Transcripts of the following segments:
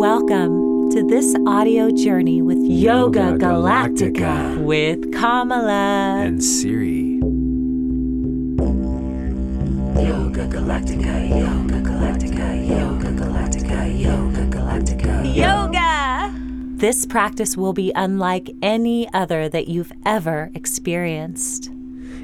Welcome to this audio journey with Yoga, Yoga Galactica, Galactica. with Kamala. and Siri. Yoga Galactica, Yoga Galactica, Yoga Galactica, Yoga Galactica. Yoga! This practice will be unlike any other that you've ever experienced.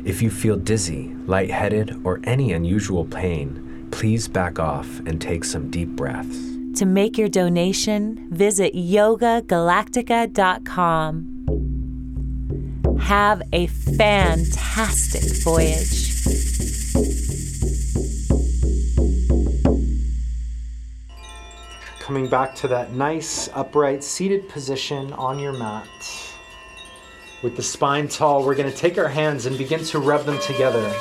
If you feel dizzy, lightheaded, or any unusual pain, please back off and take some deep breaths. To make your donation, visit yogagalactica.com. Have a fantastic voyage. Coming back to that nice upright seated position on your mat. With the spine tall, we're going to take our hands and begin to rub them together.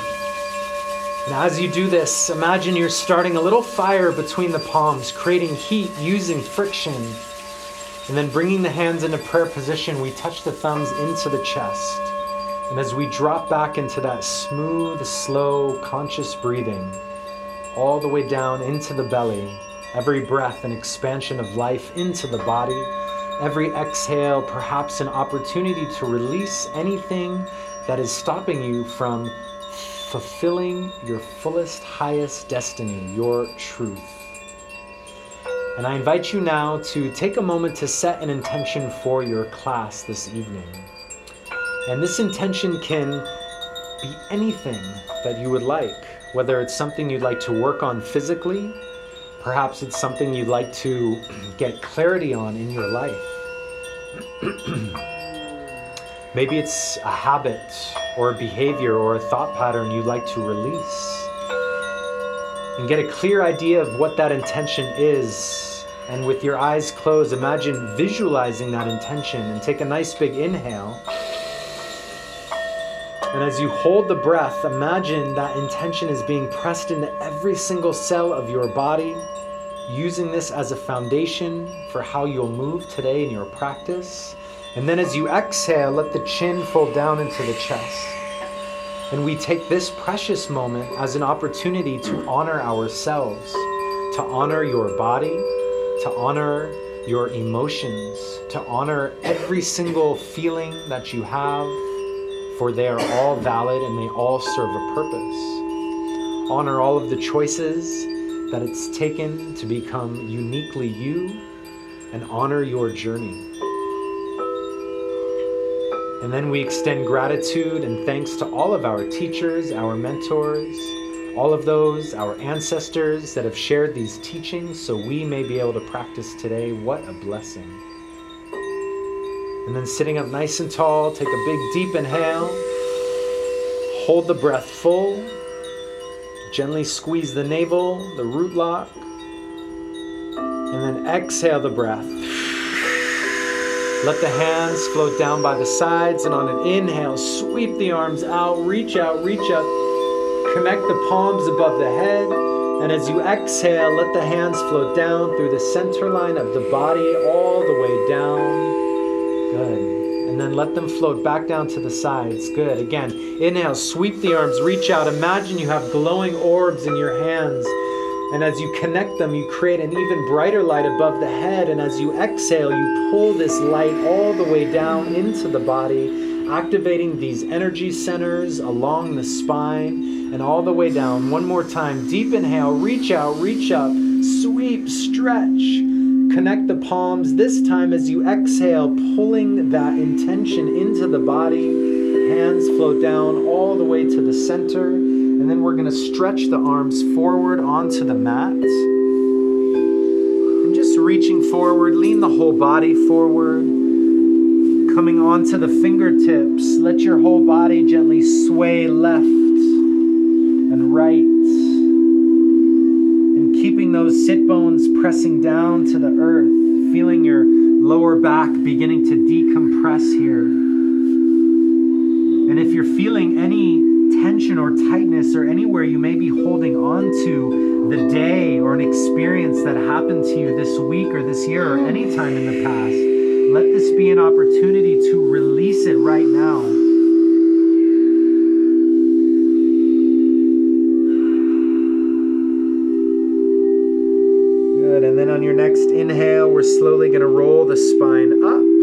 And as you do this, imagine you're starting a little fire between the palms, creating heat using friction. And then bringing the hands into prayer position, we touch the thumbs into the chest. And as we drop back into that smooth, slow, conscious breathing, all the way down into the belly, every breath an expansion of life into the body, every exhale perhaps an opportunity to release anything that is stopping you from fulfilling your fullest, highest destiny, your truth. And I invite you now to take a moment to set an intention for your class this evening. And this intention can be anything that you would like, whether it's something you'd like to work on physically, perhaps it's something you'd like to get clarity on in your life. Maybe it's a habit or a behavior or a thought pattern you'd like to release. And get a clear idea of what that intention is. And with your eyes closed, imagine visualizing that intention and take a nice big inhale. And as you hold the breath, imagine that intention is being pressed into every single cell of your body, using this as a foundation for how you'll move today in your practice. And then as you exhale, let the chin fold down into the chest. And we take this precious moment as an opportunity to honor ourselves, to honor your body, to honor your emotions, to honor every single feeling that you have, for they are all valid and they all serve a purpose. Honor all of the choices that it's taken to become uniquely you, and honor your journey. And then we extend gratitude and thanks to all of our teachers, our mentors, all of those, our ancestors that have shared these teachings so we may be able to practice today. What a blessing. And then sitting up nice and tall, take a big deep inhale. Hold the breath full. Gently squeeze the navel, the root lock. And then exhale the breath. Let the hands float down by the sides, and on an inhale, sweep the arms out, reach out, reach up, connect the palms above the head. And as you exhale, let the hands float down through the center line of the body, all the way down. Good. And then let them float back down to the sides. Good. Again, inhale, sweep the arms, reach out. Imagine you have glowing orbs in your hands. And as you connect them, you create an even brighter light above the head. And as you exhale, you pull this light all the way down into the body, activating these energy centers along the spine and all the way down. One more time. Deep inhale, reach out, reach up, sweep, stretch. Connect the palms. This time, as you exhale, pulling that intention into the body. Hands float down all the way to the center. And then we're going to stretch the arms forward onto the mat. And just reaching forward, lean the whole body forward. Coming onto the fingertips, let your whole body gently sway left and right. And keeping those sit bones pressing down to the earth, feeling your lower back beginning to decompress here. And if you're feeling any tension or tightness or anywhere you may be holding on to the day or an experience that happened to you this week or this year or any time in the past, let this be an opportunity to release it right now. Good. And then on your next inhale, we're slowly going to roll the spine up.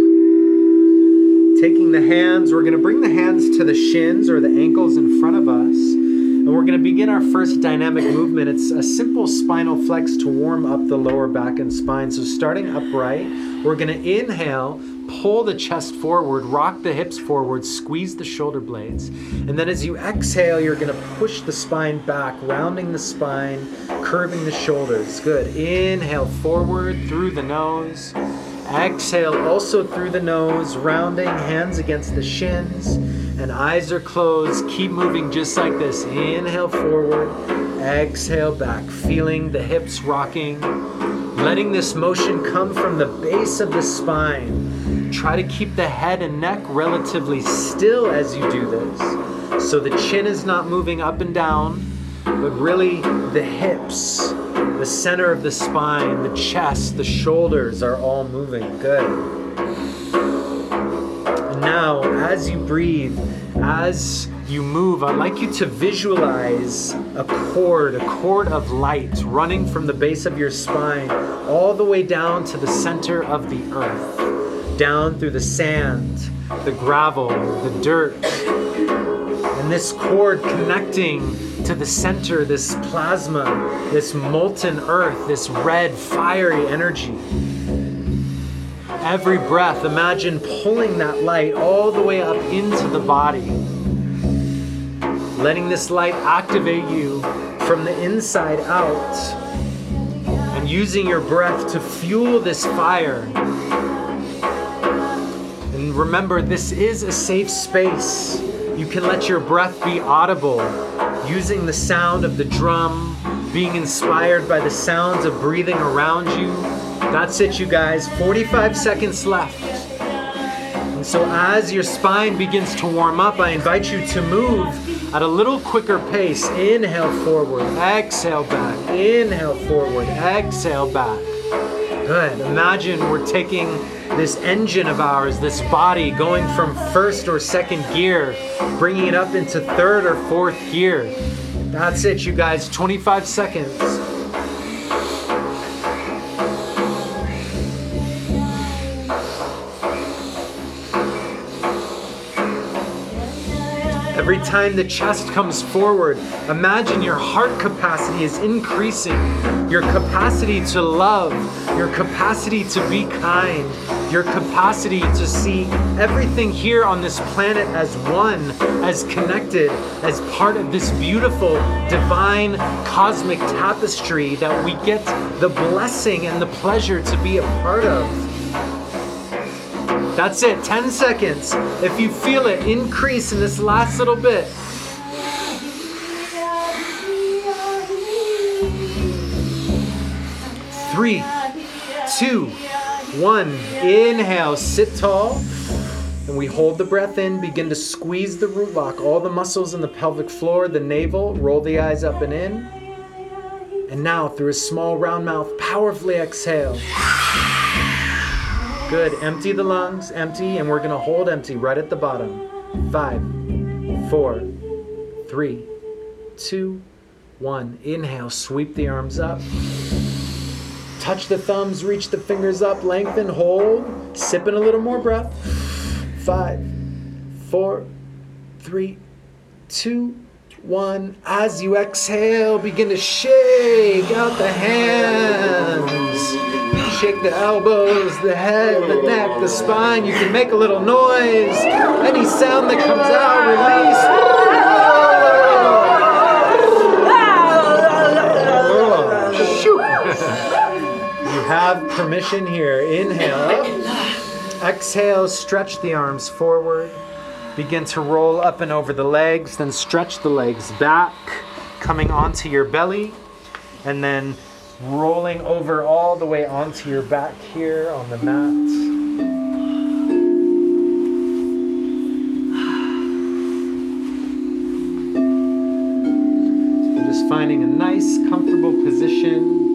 The hands, we're going to bring the hands to the shins or the ankles in front of us. And we're going to begin our first dynamic movement. It's a simple spinal flex to warm up the lower back and spine. So, starting upright, we're going to inhale, pull the chest forward, rock the hips forward, squeeze the shoulder blades. And then as you exhale, you're going to push the spine back, rounding the spine, curving the shoulders. Good. Inhale forward through the nose. Exhale also through the nose, rounding hands against the shins, and eyes are closed. Keep moving just like this. Inhale forward, exhale back, feeling the hips rocking, letting this motion come from the base of the spine. Try to keep the head and neck relatively still as you do this. So the chin is not moving up and down, but really the hips, the center of the spine, the chest, the shoulders are all moving. Good. And now, as you breathe, as you move, I'd like you to visualize a cord, a cord of light running from the base of your spine all the way down to the center of the earth, down through the sand, the gravel, the dirt. And this cord connecting to the center, this plasma, this molten earth, this red fiery energy. Every breath, imagine pulling that light all the way up into the body. Letting this light activate you from the inside out. And using your breath to fuel this fire. And remember, this is a safe space. You can let your breath be audible, using the sound of the drum, being inspired by the sounds of breathing around you. That's it, you guys. 45 seconds left. And so, as your spine begins to warm up, I invite you to move at a little quicker pace. Inhale forward, exhale back, inhale forward, exhale back. Good. Imagine we're taking this engine of ours, this body, going from first or second gear, bringing it up into third or fourth gear. That's it, you guys. 25 seconds. Time the chest comes forward, imagine your heart capacity is increasing. Your capacity to love, your capacity to be kind, your capacity to see everything here on this planet as one, as connected, as part of this beautiful, divine, cosmic tapestry that we get the blessing and the pleasure to be a part of. That's it, 10 seconds. If you feel it increase in this last little bit. Three, two, one. Inhale, sit tall. And we hold the breath in, begin to squeeze the root lock, all the muscles in the pelvic floor, the navel, roll the eyes up and in. And now, through a small round mouth, powerfully exhale. Good. Empty the lungs, empty, and we're going to hold empty right at the bottom. Five, four, three, two, one. Inhale, sweep the arms up. Touch the thumbs, reach the fingers up, lengthen, hold. Sipping a little more breath. Five, four, three, two, one. As you exhale, begin to shake out the hands. Shake the elbows, the head, the neck, the spine. You can make a little noise. Any sound that comes out, release. You have permission here. Inhale. Exhale, stretch the arms forward. Begin to roll up and over the legs, then stretch the legs back, coming onto your belly, and then rolling over all the way onto your back here on the mat. Just finding a nice, comfortable position.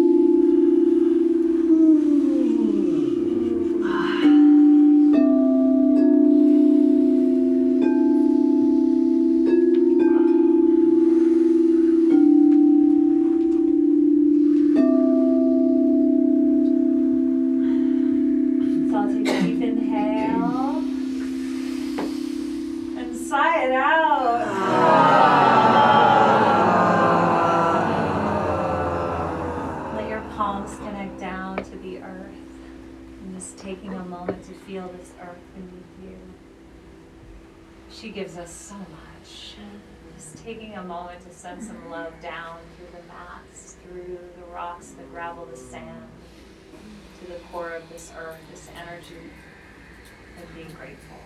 Moment to send some love down through the mats, through the rocks, the gravel, the sand, to the core of this earth, this energy, and being grateful.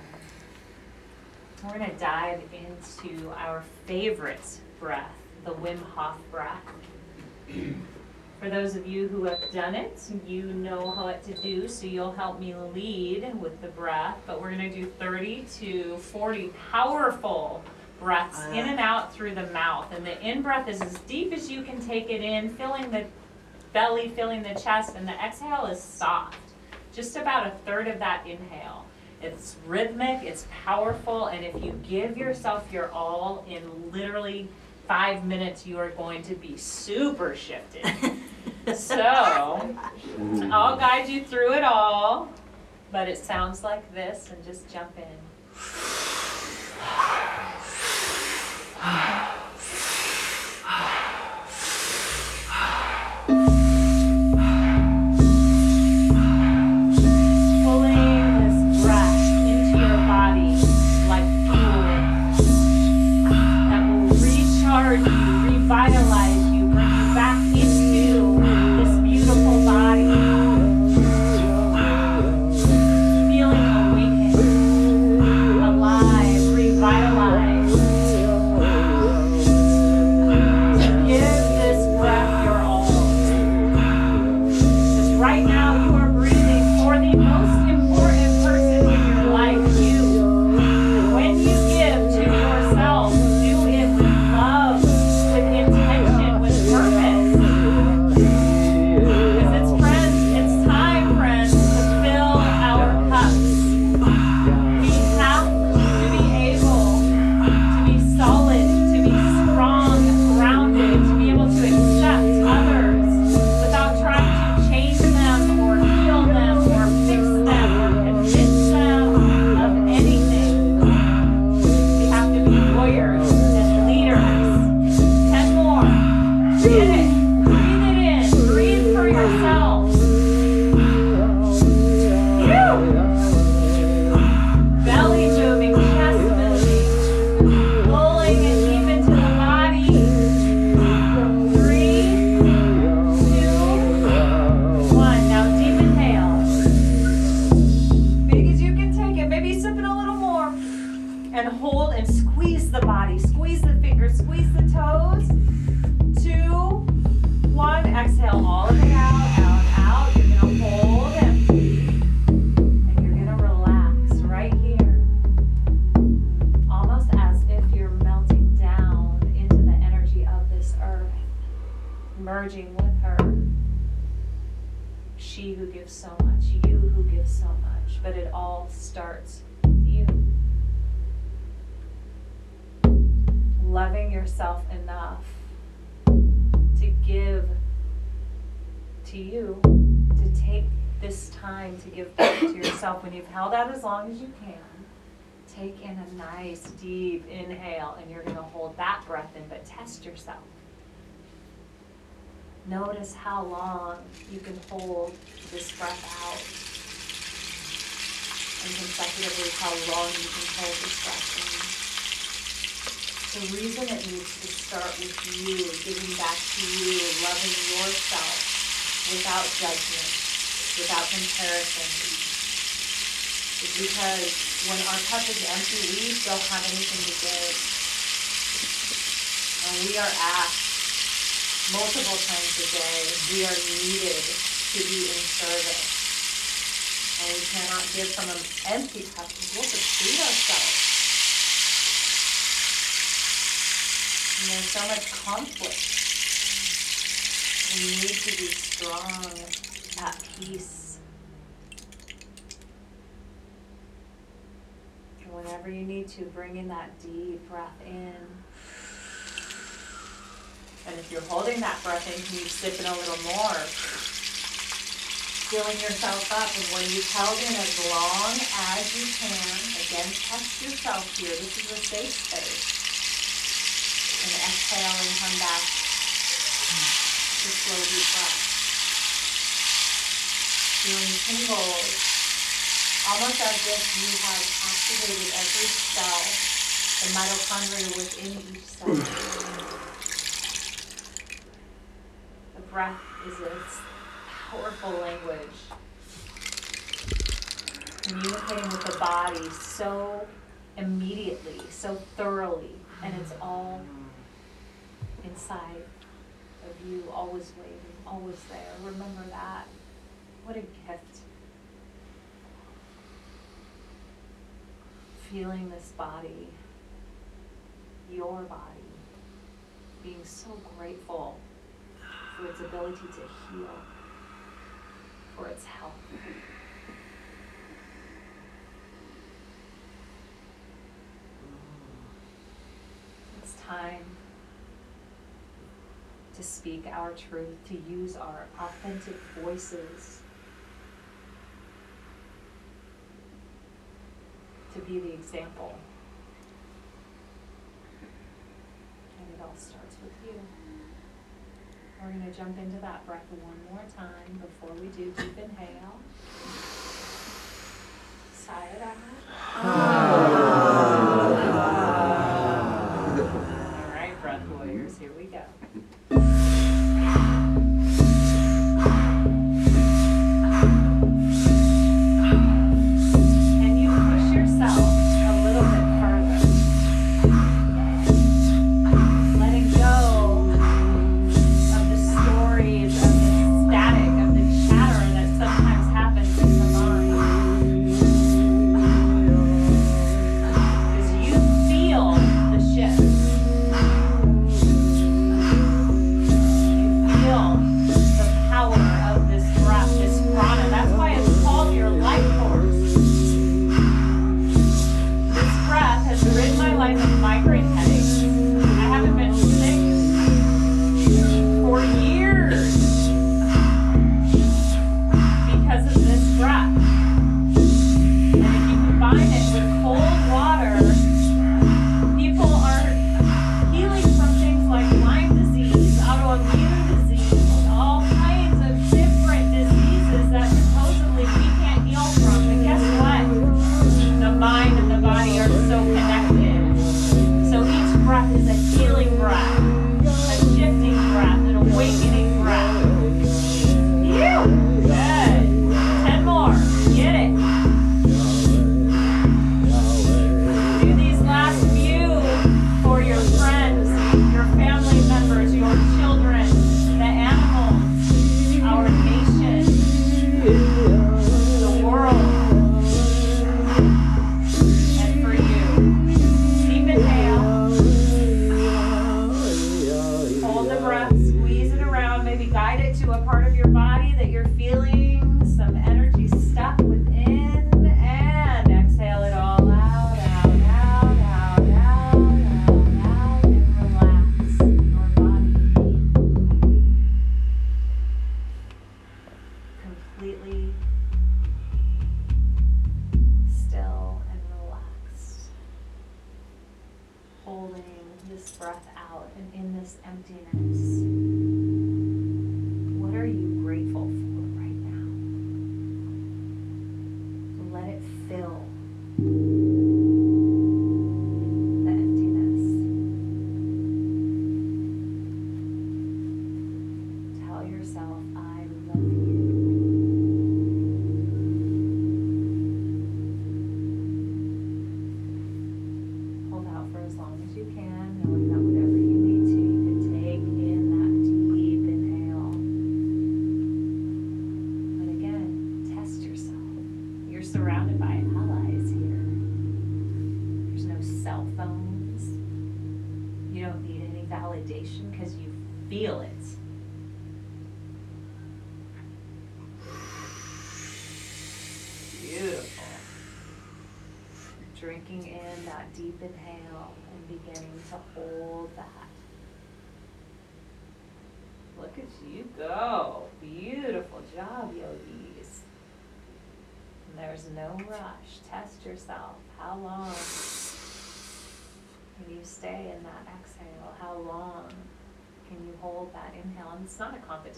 We're going to dive into our favorite breath, the Wim Hof breath. For those of you who have done it, you know what to do, so you'll help me lead with the breath. But we're going to do 30 to 40 powerful breaths uh-huh. in and out through the mouth. And the in breath is as deep as you can take it in, filling the belly, filling the chest, and the exhale is soft. Just about a third of that inhale. It's rhythmic, it's powerful, and if you give yourself your all in literally five minutes, you are going to be super shifted. so, I'll guide you through it all, but it sounds like this, and just jump in. Pulling when you've held out as long as you can. Take in a nice deep inhale and you're going to hold that breath in, but test yourself. Notice how long you can hold this breath out. And consecutively, how long you can hold this breath in. The reason it needs to start with you, giving back to you, loving yourself without judgment, without comparison, is because when our cup is empty, we don't have anything to give. And we are asked multiple times a day, we are needed to be in service. And we cannot give from an empty cup because we'll deplete ourselves. And there's so much conflict. We need to be strong, at peace. whenever you need to, bring in that deep breath in. And if you're holding that breath in, can you sip in a little more? Filling yourself up, and when you've held in as long as you can, again, test yourself here. This is a safe space. And exhale and come back to slow deep breath. Feeling tingles. Almost as if you have activated every cell, the mitochondria within each cell. the breath is this powerful language, communicating with the body so immediately, so thoroughly, and it's all inside of you, always waiting, always there. Remember that. What a gift. feeling this body, your body, being so grateful for its ability to heal, for its health. It's time to speak our truth, to use our authentic voices to be the example. And it all starts with you. We're going to jump into that breath one more time before we do deep inhale. Sigh it out. Ah.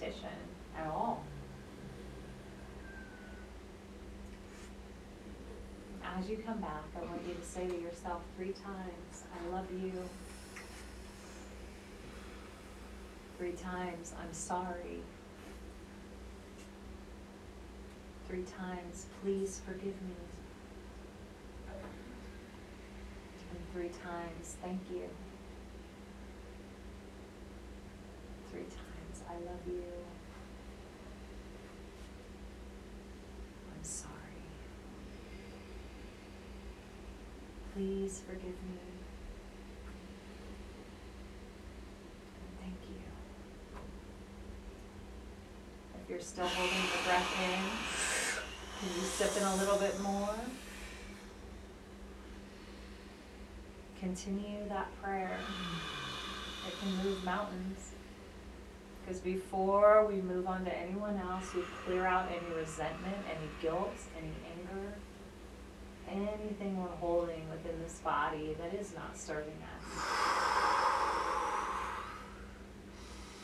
competition at all. As you come back, I want you to say to yourself three times, I love you. Three times, I'm sorry. Three times, please forgive me. And three times, thank you. Three times. I love you. I'm sorry. Please forgive me. Thank you. If you're still holding the breath in, can you sip in a little bit more? Continue that prayer. It can move mountains. Because before we move on to anyone else, we clear out any resentment, any guilt, any anger, anything we're holding within this body that is not serving us.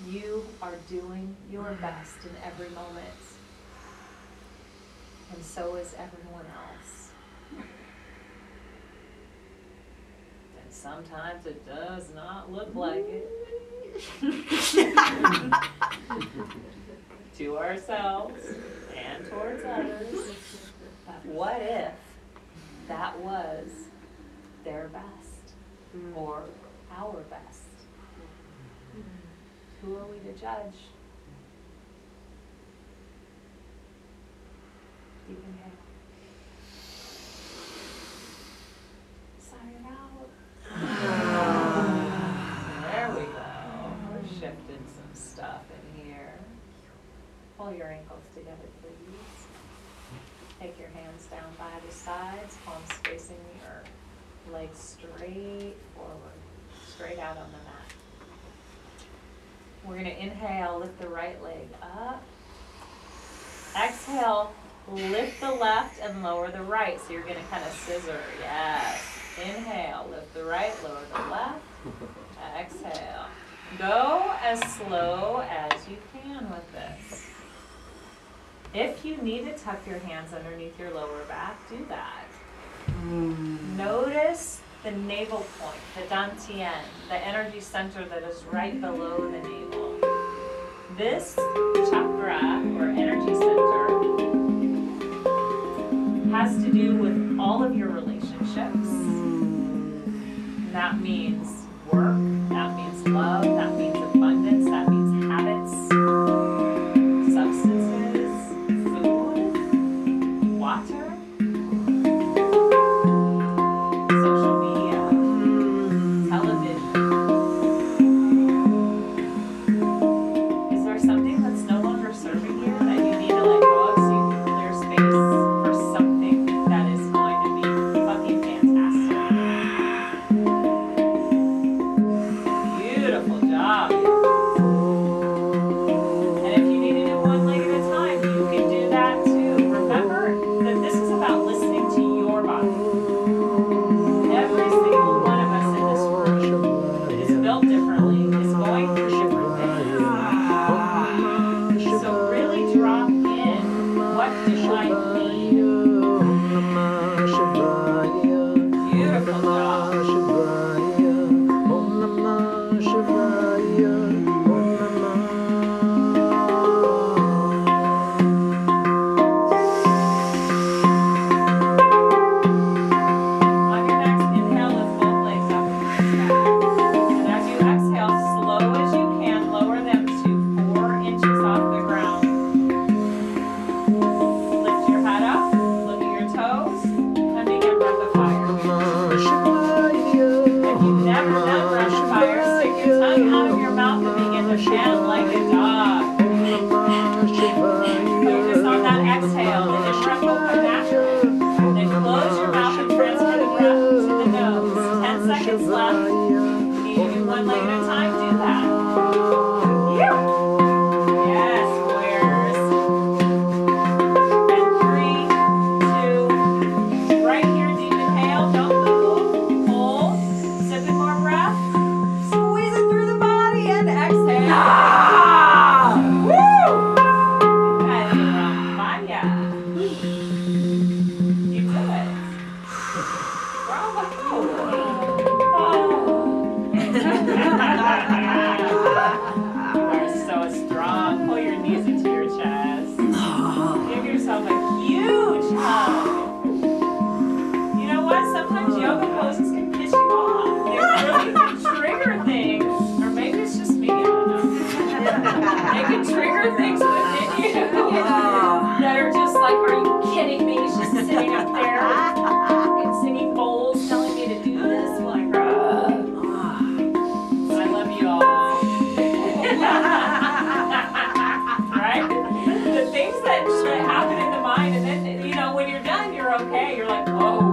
You are doing your best in every moment. And so is everyone else. And sometimes it does not look like it. to ourselves and towards others. What if that was their best or our best? Who are we to judge? Sigh it out. There we go. We're shifting some stuff in here. Pull your ankles together, please. Take your hands down by the sides, palms facing the earth. Legs straight forward, straight out on the mat. We're gonna inhale, lift the right leg up. Exhale, lift the left and lower the right. So you're gonna kind of scissor, yes. Inhale, lift the right, lower the left. Exhale. Go as slow as you can with this. If you need to tuck your hands underneath your lower back, do that. Hmm. Notice the navel point, the dantian, the energy center that is right below the navel. This chakra or energy center has to do with all of your relationships. And that means work, that means love, that means abundance, that means you're like, whoa,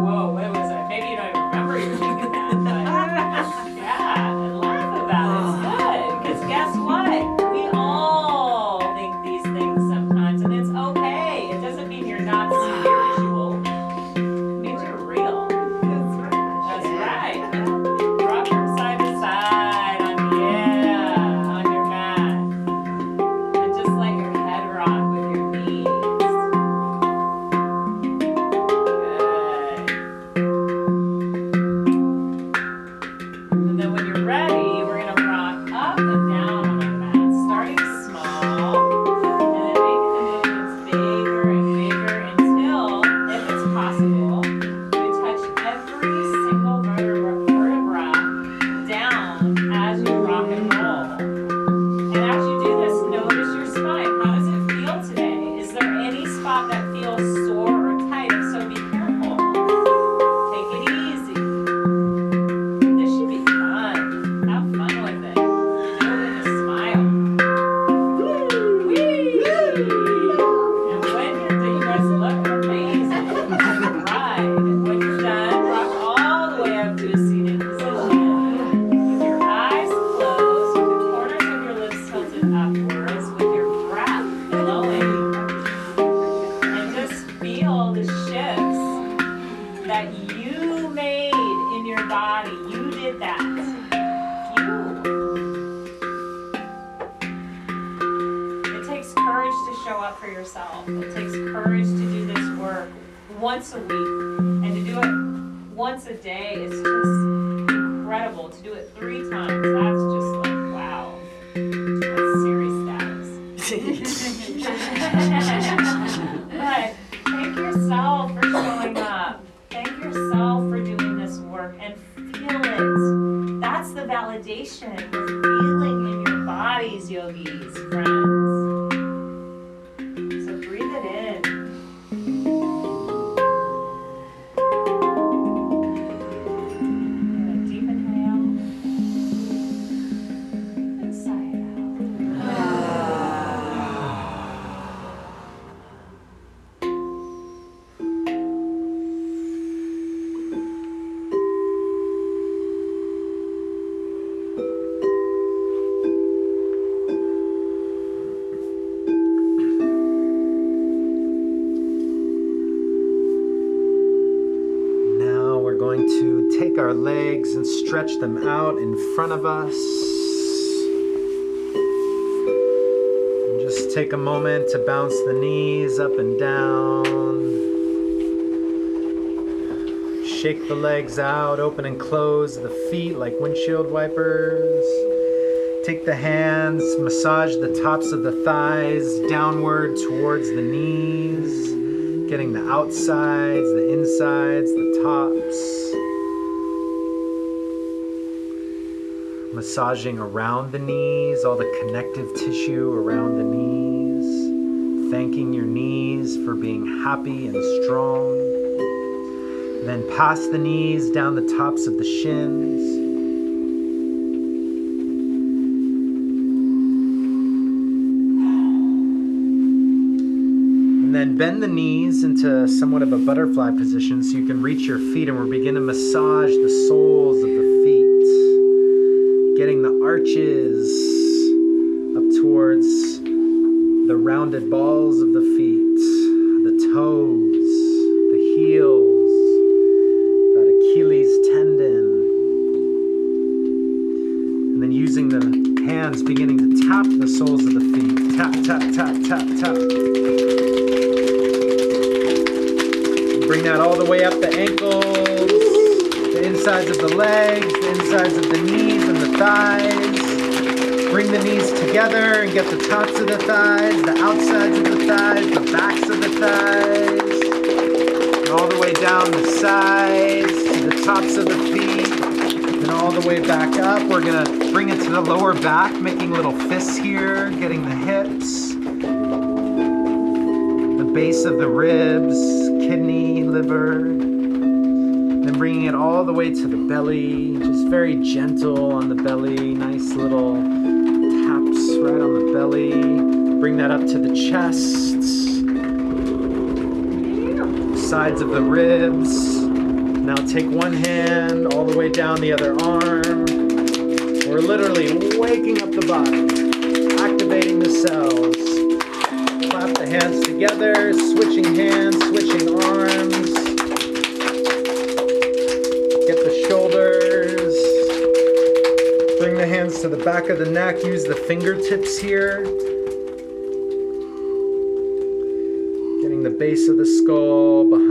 our legs and stretch them out in front of us. And just take a moment to bounce the knees up and down. Shake the legs out, open and close the feet like windshield wipers. Take the hands, massage the tops of the thighs downward towards the knees getting the outsides, the insides, the tops. Massaging around the knees, all the connective tissue around the knees. Thanking your knees for being happy and strong. Then past the knees, down the tops of the shins. And then bend the knees into somewhat of a butterfly position so you can reach your feet and we're beginning to massage the soles of getting the arches up towards the rounded balls of the feet, the toes, together and get the tops of the thighs, the outsides of the thighs, the backs of the thighs. And all the way down the sides to the tops of the feet. And all the way back up. We're gonna bring it to the lower back, making little fists here, getting the hips, the base of the ribs, kidney, liver. Then bringing it all the way to the belly, just very gentle on the belly, nice little belly. Bring that up to the chest. Sides of the ribs. Now take one hand all the way down the other arm. We're literally waking up the body, activating the cells. Clap the hands together, switching hands. Back of the neck. Use the fingertips here. Getting the base of the skull, behind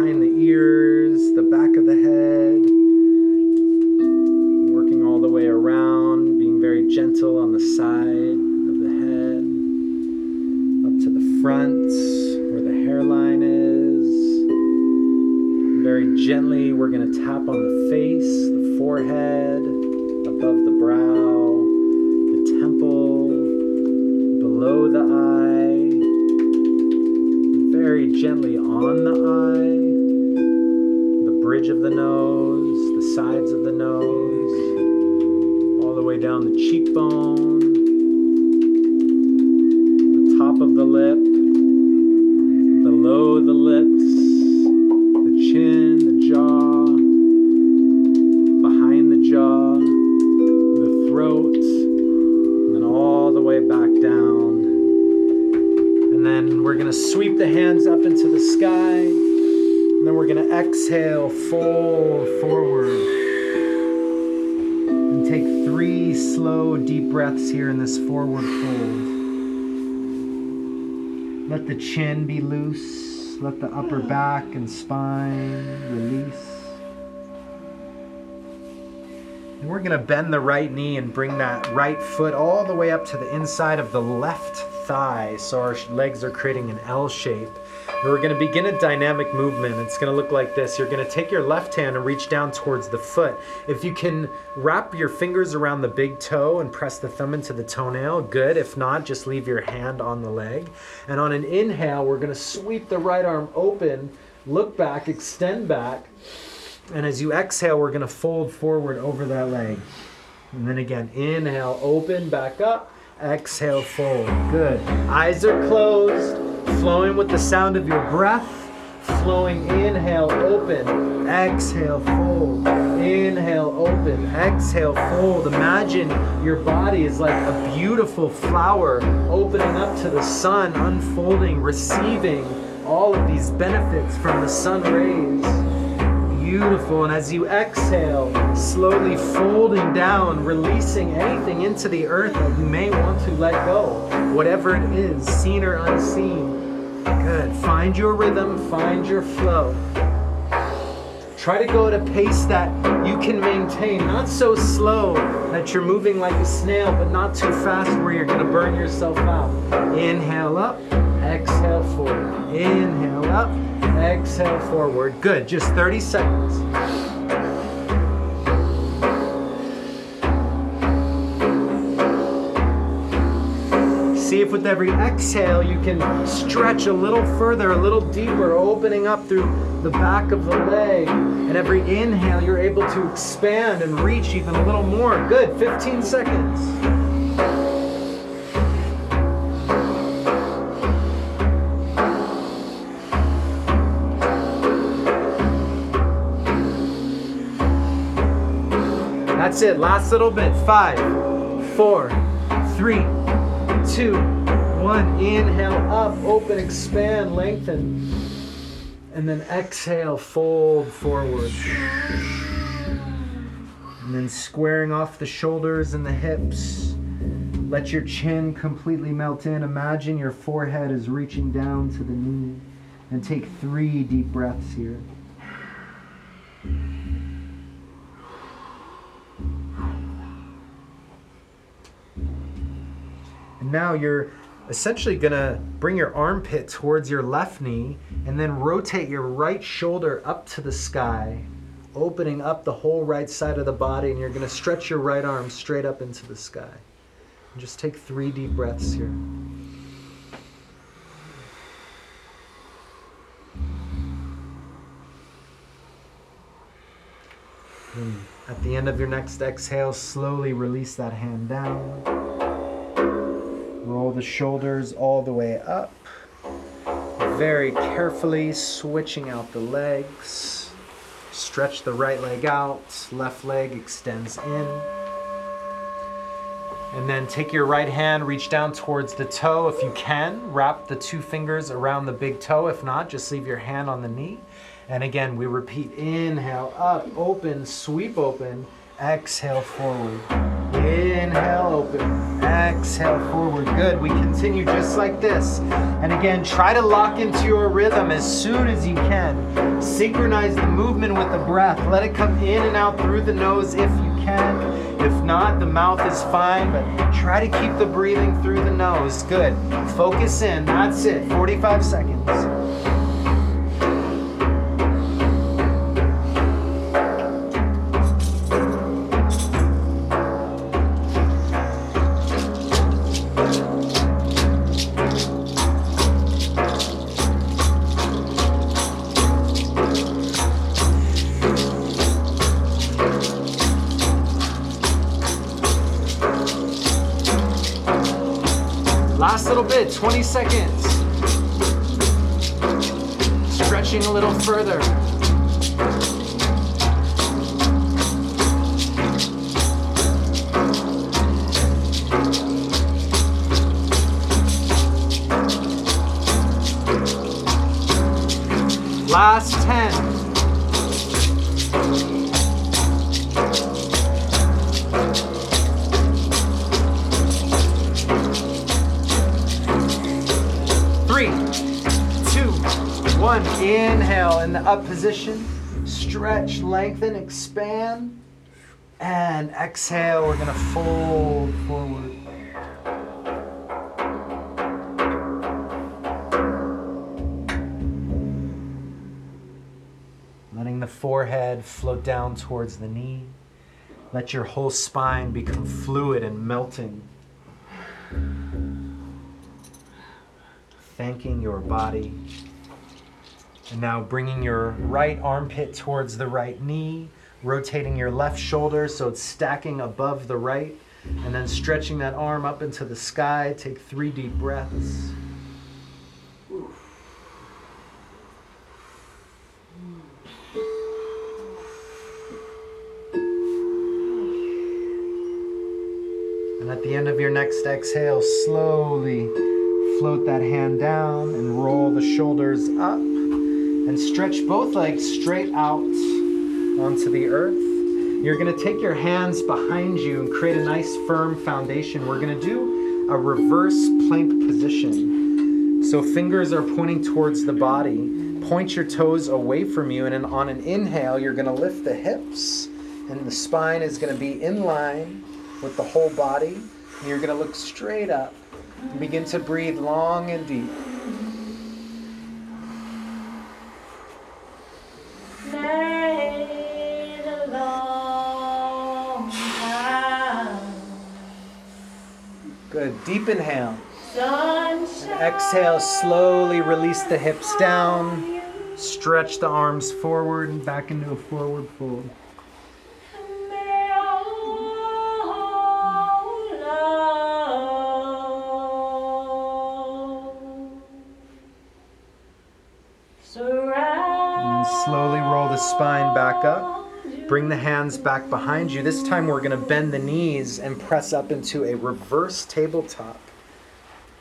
bend the right knee and bring that right foot all the way up to the inside of the left thigh. So our legs are creating an L shape. We're going to begin a dynamic movement. It's going to look like this. You're going to take your left hand and reach down towards the foot. If you can wrap your fingers around the big toe and press the thumb into the toenail, good. If not, just leave your hand on the leg. And on an inhale, we're going to sweep the right arm open, look back, extend back. And as you exhale, we're going to fold forward over that leg. And then again, inhale, open, back up. Exhale, fold. Good. Eyes are closed, flowing with the sound of your breath. Flowing, inhale, open. Exhale, fold. Inhale, open. Exhale, fold. Imagine your body is like a beautiful flower opening up to the sun, unfolding, receiving all of these benefits from the sun rays. Beautiful. And as you exhale, slowly folding down, releasing anything into the earth that you may want to let go, whatever it is, seen or unseen. Good. Find your rhythm, find your flow. Try to go at a pace that you can maintain, not so slow that you're moving like a snail, but not too fast where you're going to burn yourself out. Inhale up, exhale forward. Inhale up, exhale forward. Good, just 30 seconds. See if with every exhale you can stretch a little further, a little deeper, opening up through the back of the leg. And every inhale you're able to expand and reach even a little more. Good, 15 seconds. That's it. Last little bit. Five, four, three, two, one. Inhale up, open, expand, lengthen. And then exhale, fold forward. And then squaring off the shoulders and the hips. Let your chin completely melt in. Imagine your forehead is reaching down to the knee. And take three deep breaths here. Now you're essentially gonna bring your armpit towards your left knee and then rotate your right shoulder up to the sky, opening up the whole right side of the body. And you're gonna stretch your right arm straight up into the sky. And just take three deep breaths here. And at the end of your next exhale, slowly release that hand down. Roll the shoulders all the way up. very carefully switching out the legs. Stretch the right leg out, left leg extends in. And then take your right hand, reach down towards the toe if you can. Wrap the two fingers around the big toe. If not, just leave your hand on the knee. And again, we repeat inhale, up, open, sweep open, exhale forward. Inhale, open, exhale forward. Good. We continue just like this. And again, try to lock into your rhythm as soon as you can. Synchronize the movement with the breath. Let it come in and out through the nose if you can. If not, the mouth is fine, but try to keep the breathing through the nose. Good. Focus in. That's it. 45 seconds. Second. Lengthen, expand. And exhale, we're gonna fold forward. Letting the forehead float down towards the knee. Let your whole spine become fluid and melting. thanking your body. And now bringing your right armpit towards the right knee, rotating your left shoulder so it's stacking above the right, and then stretching that arm up into the sky. Take three deep breaths. And at the end of your next exhale, slowly float that hand down and roll the shoulders up and stretch both legs straight out onto the earth. You're going to take your hands behind you and create a nice firm foundation. We're going to do a reverse plank position. So fingers are pointing towards the body. Point your toes away from you and on an inhale, you're going to lift the hips and the spine is going to be in line with the whole body. And you're going to look straight up. And begin to breathe long and deep. Deep inhale. Sunshine. Exhale, slowly release the hips down. Stretch the arms forward and back into a forward fold. May all love And slowly roll the spine back up. Bring the hands back behind you. This time we're going to bend the knees and press up into a reverse tabletop.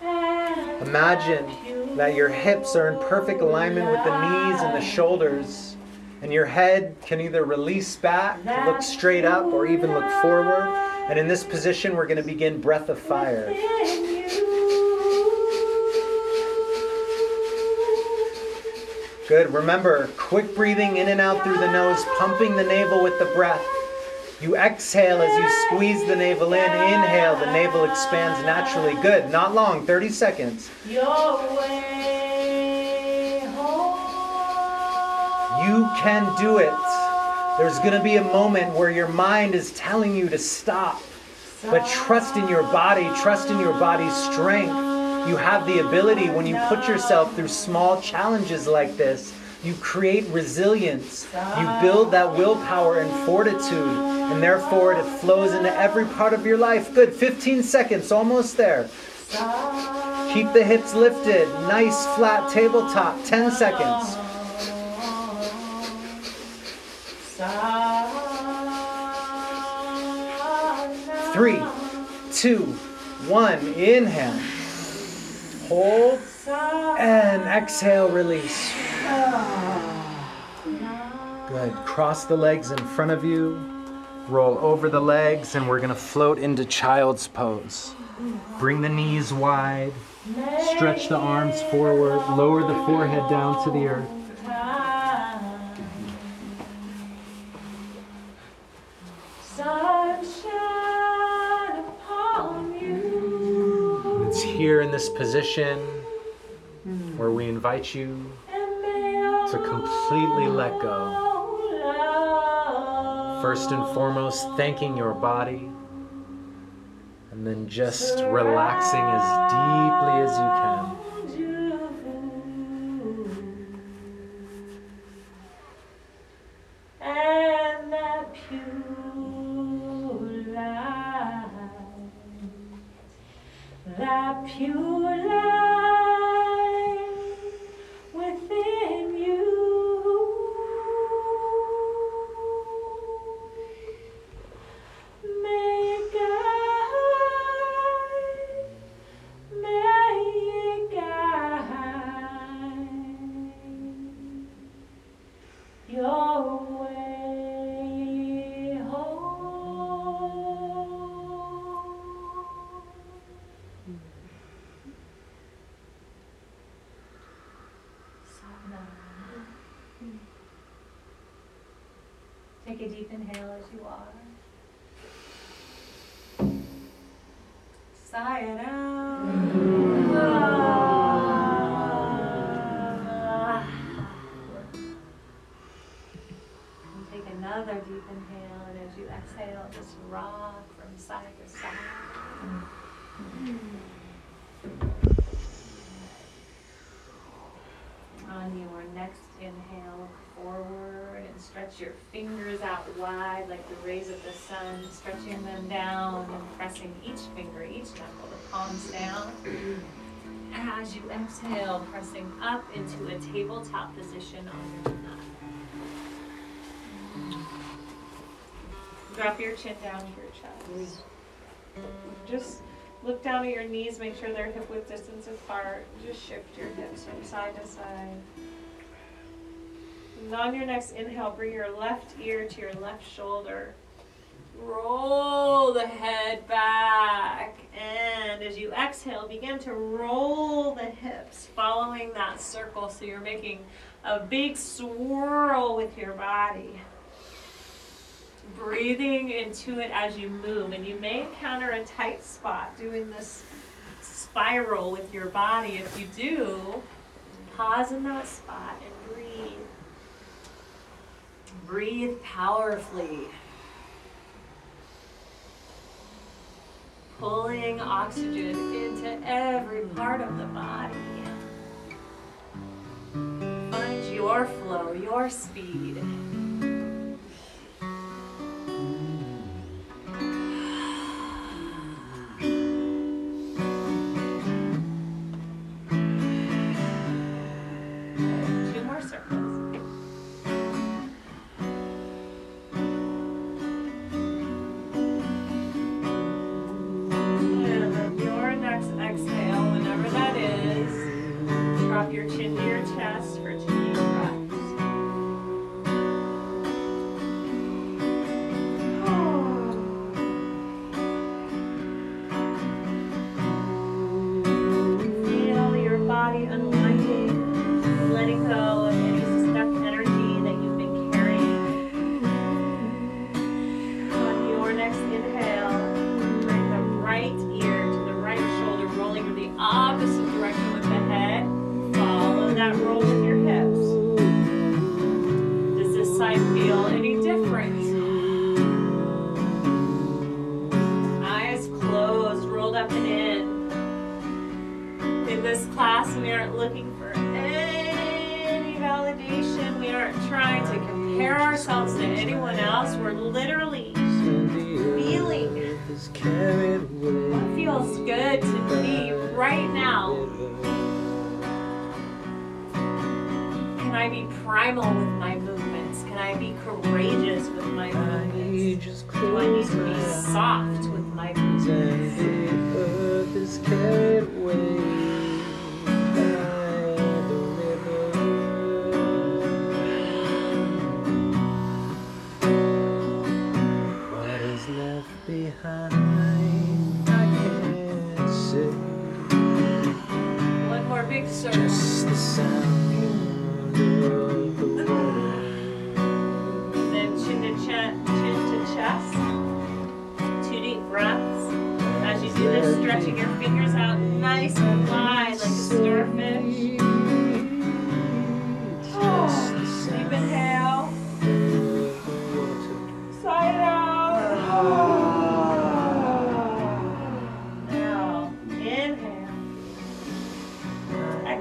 Imagine that your hips are in perfect alignment with the knees and the shoulders, and your head can either release back, look straight up, or even look forward. And in this position, we're going to begin breath of fire. Good. Remember, quick breathing in and out through the nose, pumping the navel with the breath. You exhale as you squeeze the navel in. Inhale, the navel expands naturally. Good. Not long, 30 seconds. Your way home. You can do it. There's going to be a moment where your mind is telling you to stop. But trust in your body, trust in your body's strength. You have the ability when you put yourself through small challenges like this. You create resilience. You build that willpower and fortitude, and therefore it flows into every part of your life. Good, 15 seconds, almost there. Keep the hips lifted. Nice flat tabletop. 10 seconds. Three, two, one. Inhale. Hold. And exhale, release. Ah. Good. Cross the legs in front of you. Roll over the legs, and we're going to float into child's pose. Bring the knees wide. Stretch the arms forward. Lower the forehead down to the earth. Here in this position where we invite you to completely let go. First and foremost, thanking your body, and then just relaxing as deeply as you can. As you are. Exhale, pressing up into a tabletop position on your mat. Drop your chin down to your chest. Just look down at your knees, make sure they're hip width distance apart. Just shift your hips from side to side. And on your next inhale, bring your left ear to your left shoulder. Roll the head back. And as you exhale, begin to roll the hips, following that circle. So you're making a big swirl with your body. Breathing into it as you move. And you may encounter a tight spot doing this spiral with your body. If you do, pause in that spot and breathe. Breathe powerfully. Pulling oxygen into every part of the body. Find your flow, your speed.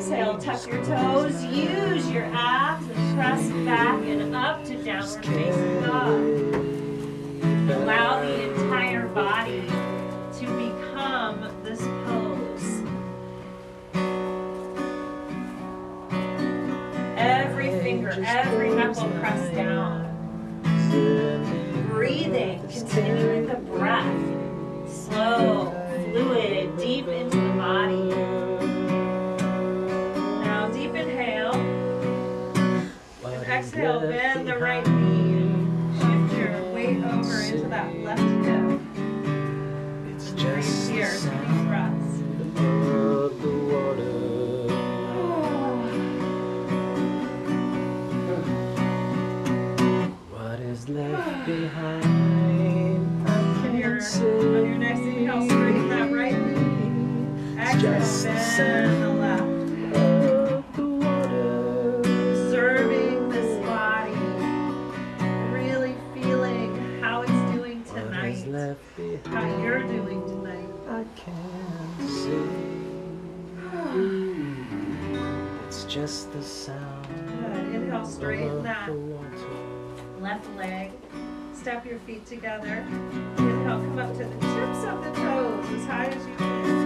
exhale, tuck your toes. Use your abs and press back and up to downward facing dog. Allow the entire body to become this pose. Every finger, every knuckle press down. Breathing, continuing the breath. Slow. for us. What is left behind? Can your, on your next inhale, straighten that right knee. Exhale, just the sound. Good. Inhale straighten that Left leg. Step your feet together. Inhale, come up to the tips of the toes as high as you can.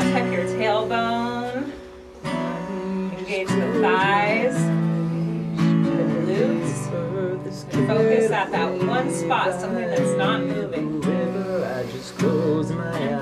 Tuck your tailbone. Engage the thighs, the glutes. Focus at that one spot, something that's not moving. I just close my eyes.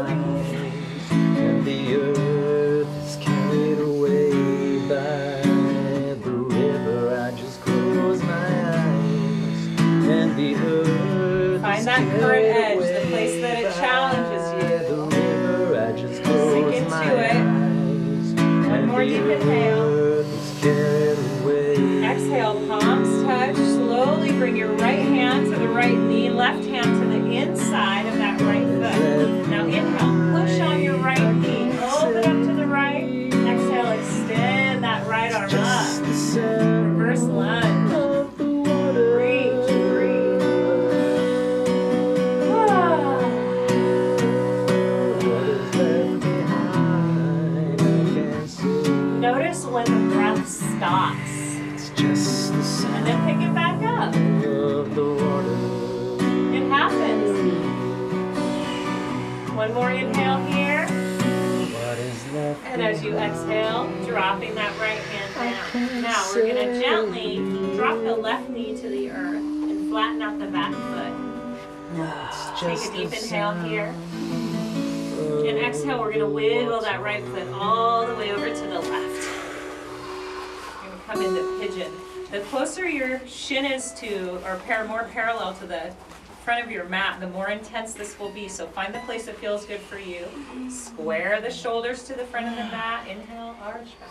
as you exhale, dropping that right hand down. Now we're going to gently drop the left knee to the earth and flatten out the back foot. Take a deep inhale here. And exhale, we're going to wiggle that right foot all the way over to the left. We're going to come into pigeon. The closer your shin is to, or more parallel to the front of your mat, the more intense this will be. So find the place that feels good for you. Square the shoulders to the front of the mat. Inhale, arch back.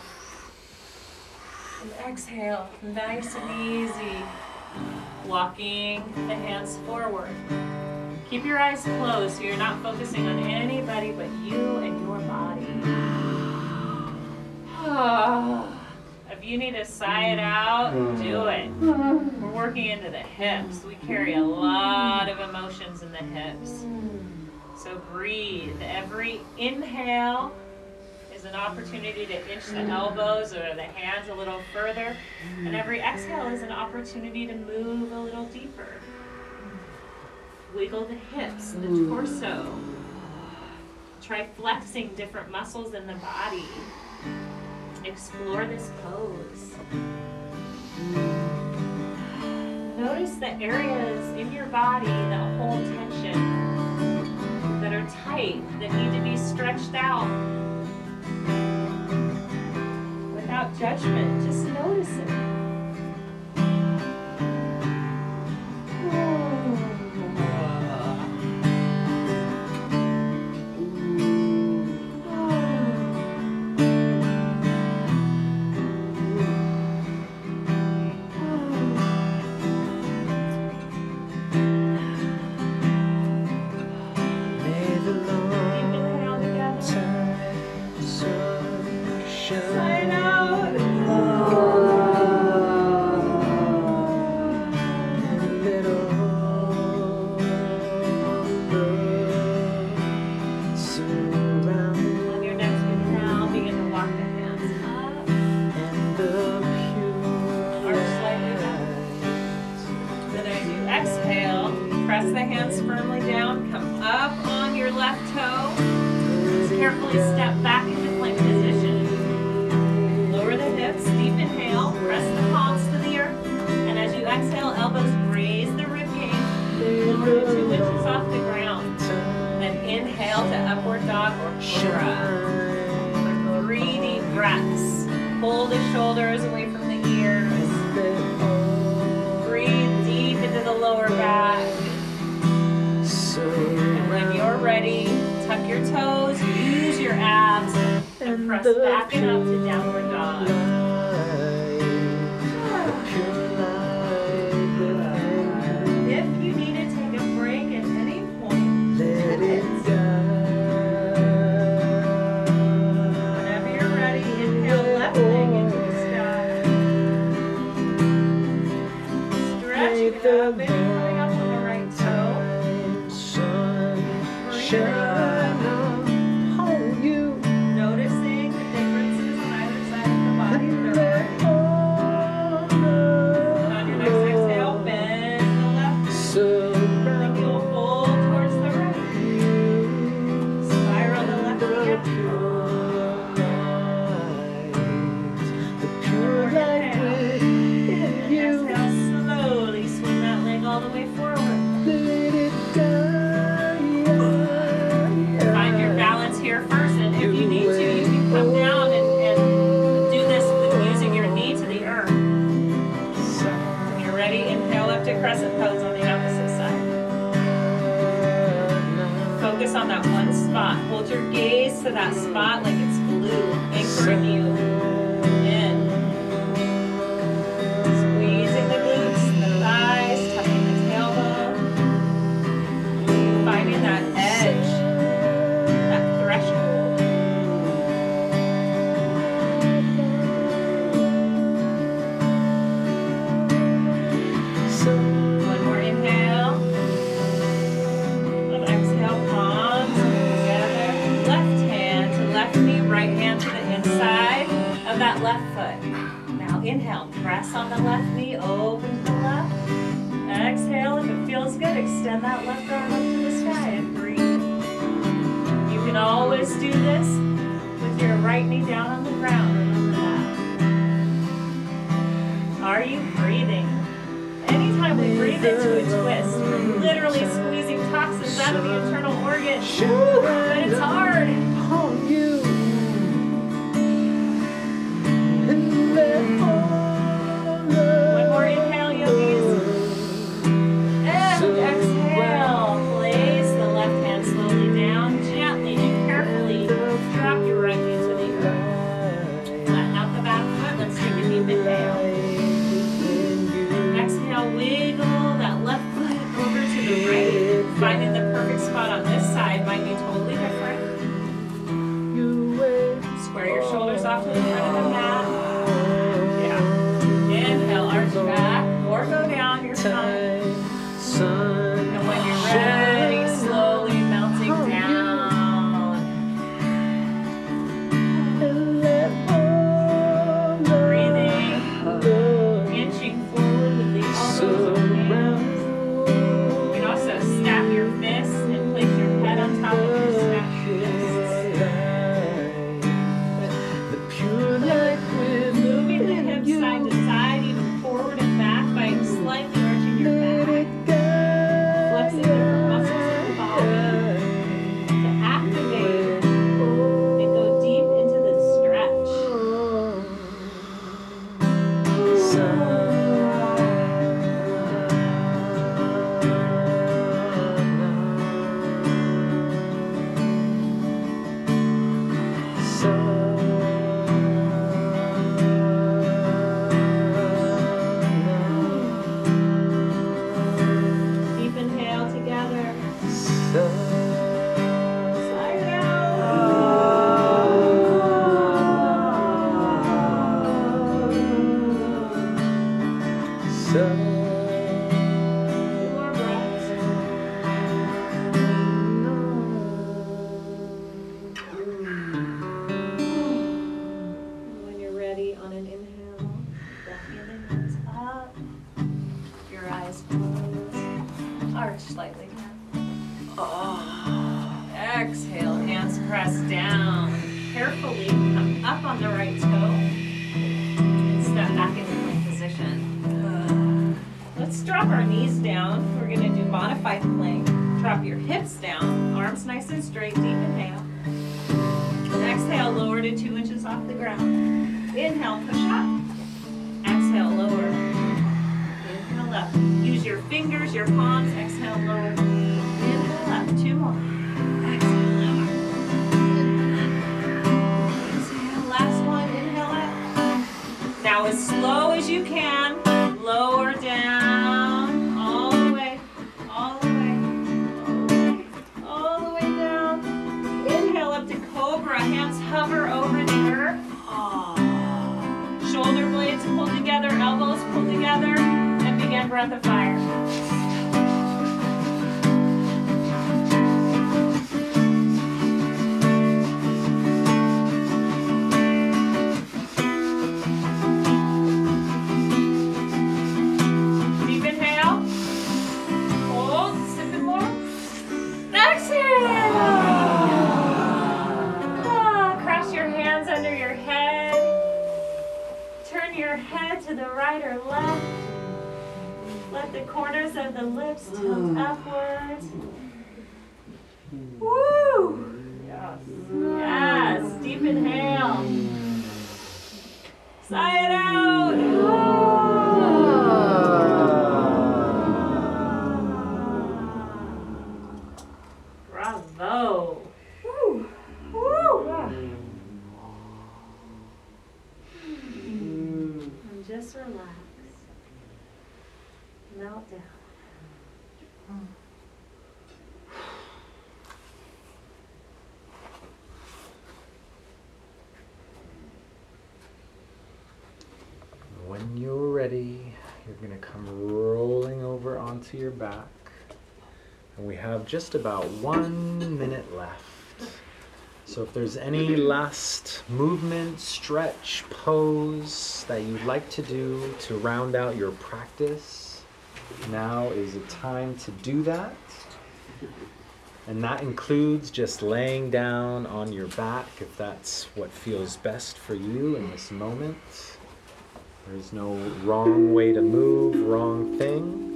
And exhale, nice and easy. Walking the hands forward. Keep your eyes closed so you're not focusing on anybody but you and your body. Ah. If you need to sigh it out, do mm. it. We're working into the hips. We carry a lot of emotions in the hips. So breathe. Every inhale is an opportunity to inch the elbows or the hands a little further. And every exhale is an opportunity to move a little deeper. Wiggle the hips and the torso. Try flexing different muscles in the body. Explore this pose. Notice the areas in your body that hold tension, that are tight, that need to be stretched out. Without judgment, just notice it. You're going to come rolling over onto your back. And we have just about one minute left. So if there's any last movement, stretch, pose that you'd like to do to round out your practice, now is the time to do that. And that includes just laying down on your back if that's what feels best for you in this moment. There's no wrong way to move, wrong thing.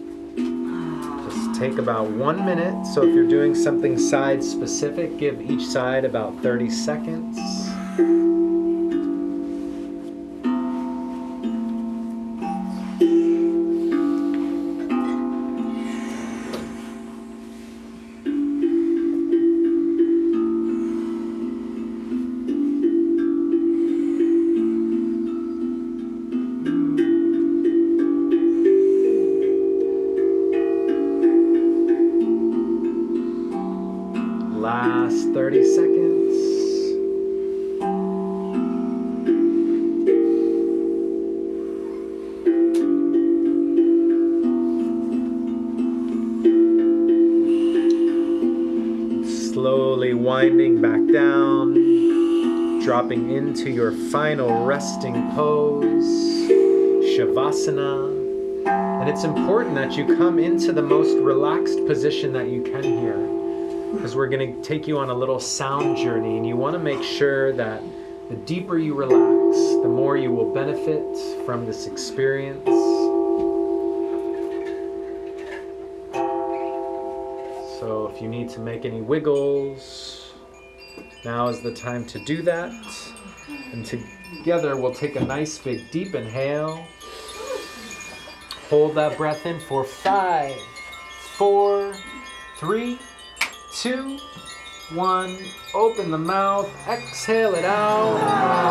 Just take about one minute. So if you're doing something side specific, give each side about 30 seconds. Into your final resting pose, Shavasana. And it's important that you come into the most relaxed position that you can here because we're going to take you on a little sound journey and you want to make sure that the deeper you relax, the more you will benefit from this experience. So if you need to make any wiggles, now is the time to do that. And together we'll take a nice big deep inhale. Hold that breath in for five, four, three, two, one. Open the mouth, exhale it out.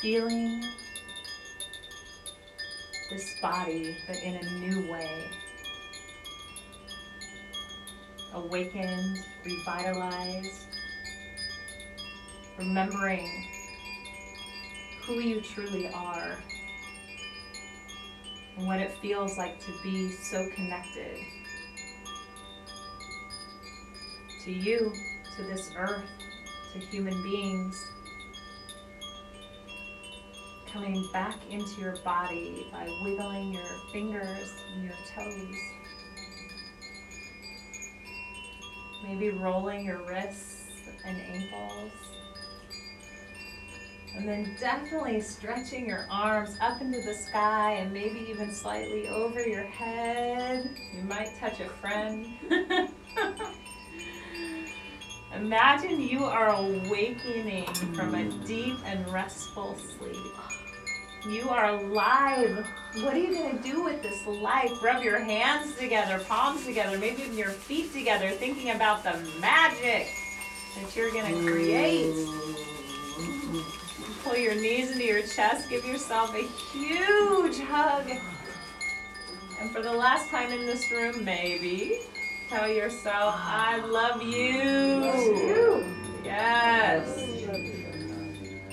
Feeling this body, but in a new way. Awakened, revitalized, remembering who you truly are. And what it feels like to be so connected to you, to this earth, to human beings. Coming back into your body by wiggling your fingers and your toes. Maybe rolling your wrists and ankles. And then definitely stretching your arms up into the sky and maybe even slightly over your head. You might touch a friend. Imagine you are awakening from a mm. deep and restful sleep. You are alive. What are you going to do with this life? Rub your hands together, palms together, maybe even your feet together, thinking about the magic that you're going to create. Mm. Pull your knees into your chest, give yourself a huge hug. And for the last time in this room, maybe, tell yourself, I love you. Yes.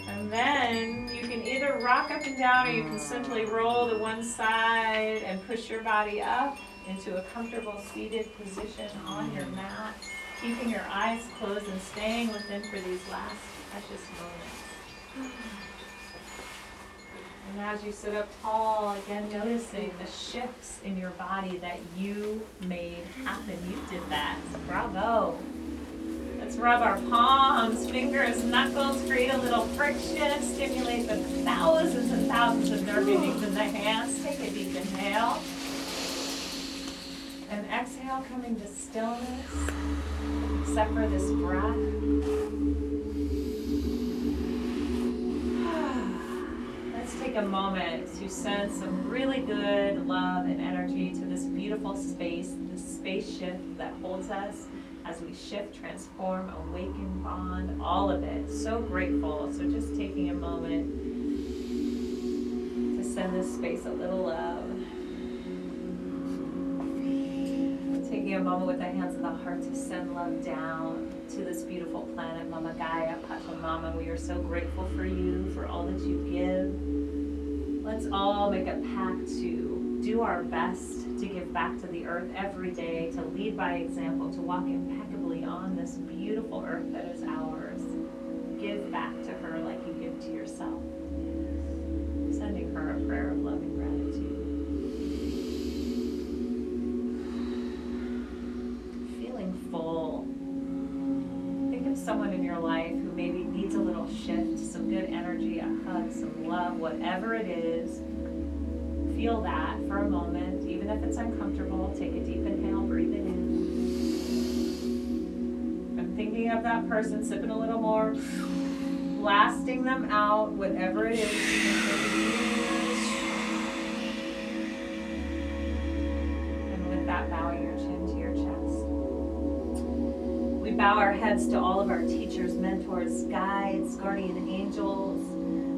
And then you can either rock up and down or you can simply roll to one side and push your body up into a comfortable seated position on your mat, keeping your eyes closed and staying within for these last precious moments. And as you sit up tall, again noticing the shifts in your body that you made happen. You did that. Bravo. Let's rub our palms, fingers, knuckles, create a little friction, stimulate the thousands and thousands of nerve endings in the hands. Take a deep inhale. And exhale, coming to stillness, for this breath. Take a moment to send some really good love and energy to this beautiful space, this spaceship that holds us as we shift, transform, awaken, bond, all of it. So grateful. So just taking a moment to send this space a little love. Taking a moment with the hands of the heart to send love down to this beautiful planet, Mama Gaia, Pachamama. We are so grateful for you, for all that you give. Let's all make a pact to do our best to give back to the earth every day, to lead by example, to walk impeccably on this beautiful earth that is ours. Give back to her like you give to yourself. Sending her a prayer of love love, whatever it is feel that for a moment, even if it's uncomfortable. Take a deep inhale, breathe it in. I'm thinking of that person, sipping a little more, blasting them out, whatever it is. And with that, bowing your chin to your chest. We bow our heads to all of our teachers, mentors, guides, guardian angels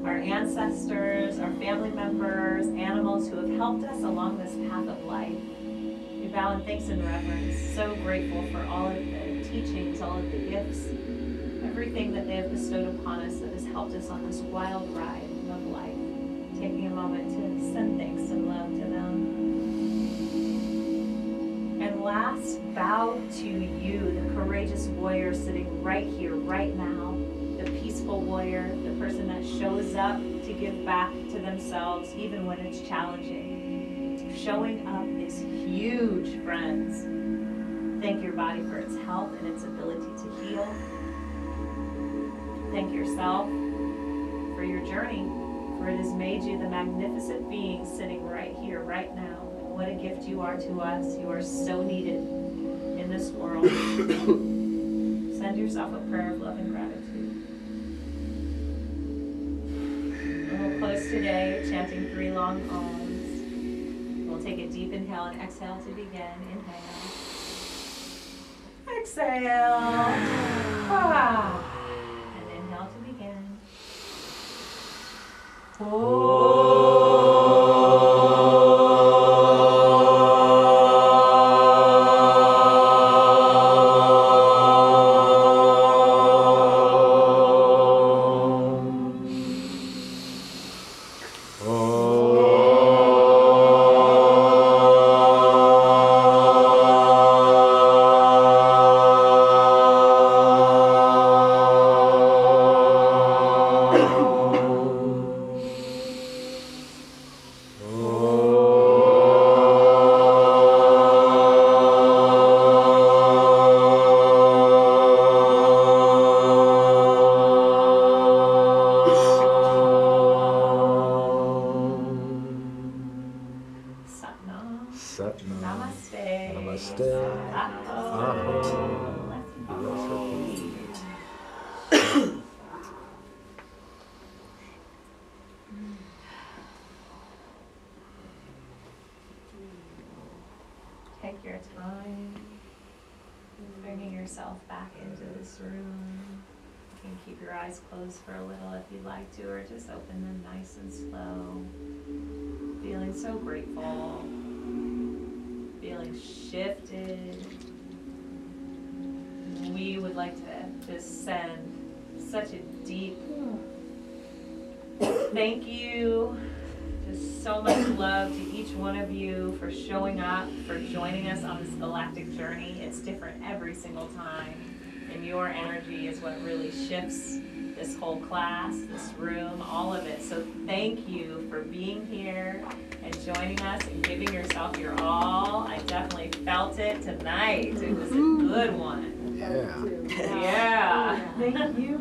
our ancestors, our family members, animals who have helped us along this path of life. We bow in thanks and reverence, so grateful for all of the teachings, all of the gifts, everything that they have bestowed upon us that has helped us on this wild ride of life. Taking a moment to send thanks and love to them. And last, bow to you, the courageous warrior sitting right here, right now the peaceful warrior, person that shows up to give back to themselves even when it's challenging. Showing up is huge, friends. Thank your body for its health and its ability to heal. Thank yourself for your journey, for it has made you the magnificent being sitting right here, right now. What a gift you are to us. You are so needed in this world. Send yourself a prayer of love and gratitude. Close today chanting three long ohms. We'll take a deep inhale and exhale to begin. Inhale. Exhale. Ah. And inhale to begin. time.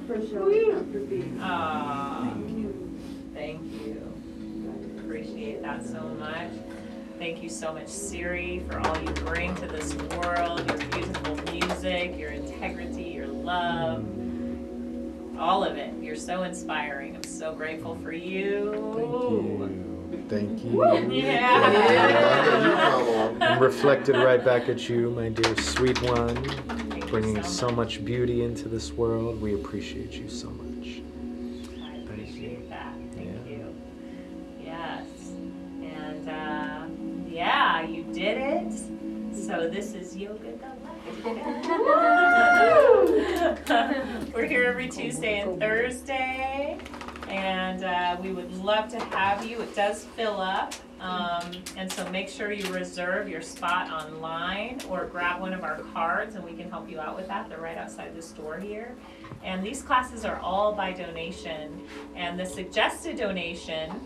For showing up, for being. Aw, ah, Thank you. thank you. I appreciate that so much. Thank you so much, Siri, for all you bring to this world, your beautiful music, your integrity, your love, all of it. You're so inspiring. I'm so grateful for you. Thank you. Thank you. Yeah. I'm reflected right back at you, my dear sweet one, Thank you bringing so much beauty into this world. We appreciate you so much. I appreciate that. Thank Yeah. you. Yes. And uh, yeah, you did it. So this is Yoga Galactica. We're here every Tuesday and Thursday. And uh, we would love to have you. It does fill up. Um, and so make sure you reserve your spot online or grab one of our cards and we can help you out with that. They're right outside the store here. And these classes are all by donation. And the suggested donation,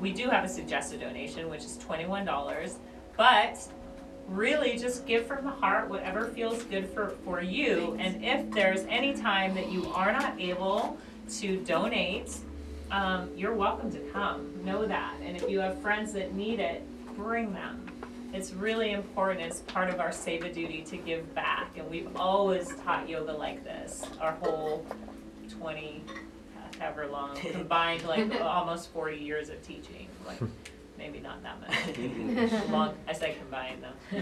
we do have a suggested donation, which is $21. But really just give from the heart whatever feels good for, for you. And if there's any time that you are not able to donate, um, you're welcome to come. Know that. And if you have friends that need it, bring them. It's really important. as part of our Seva duty to give back. And we've always taught yoga like this our whole 20, however long, combined like almost 40 years of teaching. Like, maybe not that much. Long, I say combined though.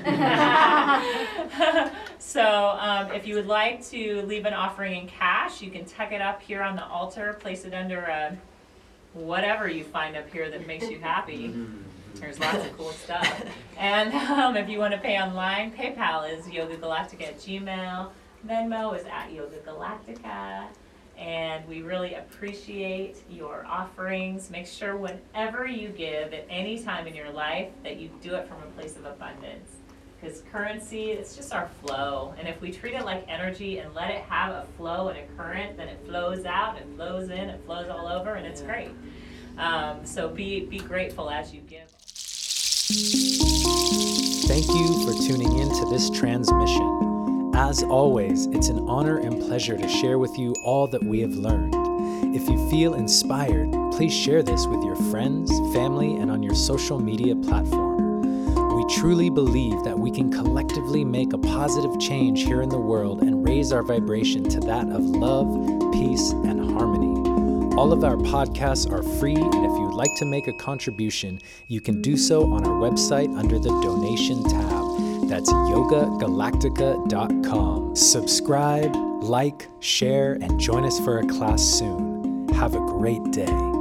so, um, if you would like to leave an offering in cash, you can tuck it up here on the altar, place it under a whatever you find up here that makes you happy. There's lots of cool stuff. And um, if you want to pay online, PayPal is Yoga Galactica at Gmail. Venmo is at Yoga Galactica. And we really appreciate your offerings. Make sure whenever you give at any time in your life that you do it from a place of abundance. Because currency, it's just our flow. And if we treat it like energy and let it have a flow and a current, then it flows out, it flows in, it flows all over, and it's great. Um, so be, be grateful as you give. Thank you for tuning in to this transmission. As always, it's an honor and pleasure to share with you all that we have learned. If you feel inspired, please share this with your friends, family, and on your social media platform. We truly believe that we can collectively make a positive change here in the world and raise our vibration to that of love, peace, and harmony. All of our podcasts are free, and if you'd like to make a contribution, you can do so on our website under the donation tab. That's yogagalactica.com. Subscribe, like, share, and join us for a class soon. Have a great day.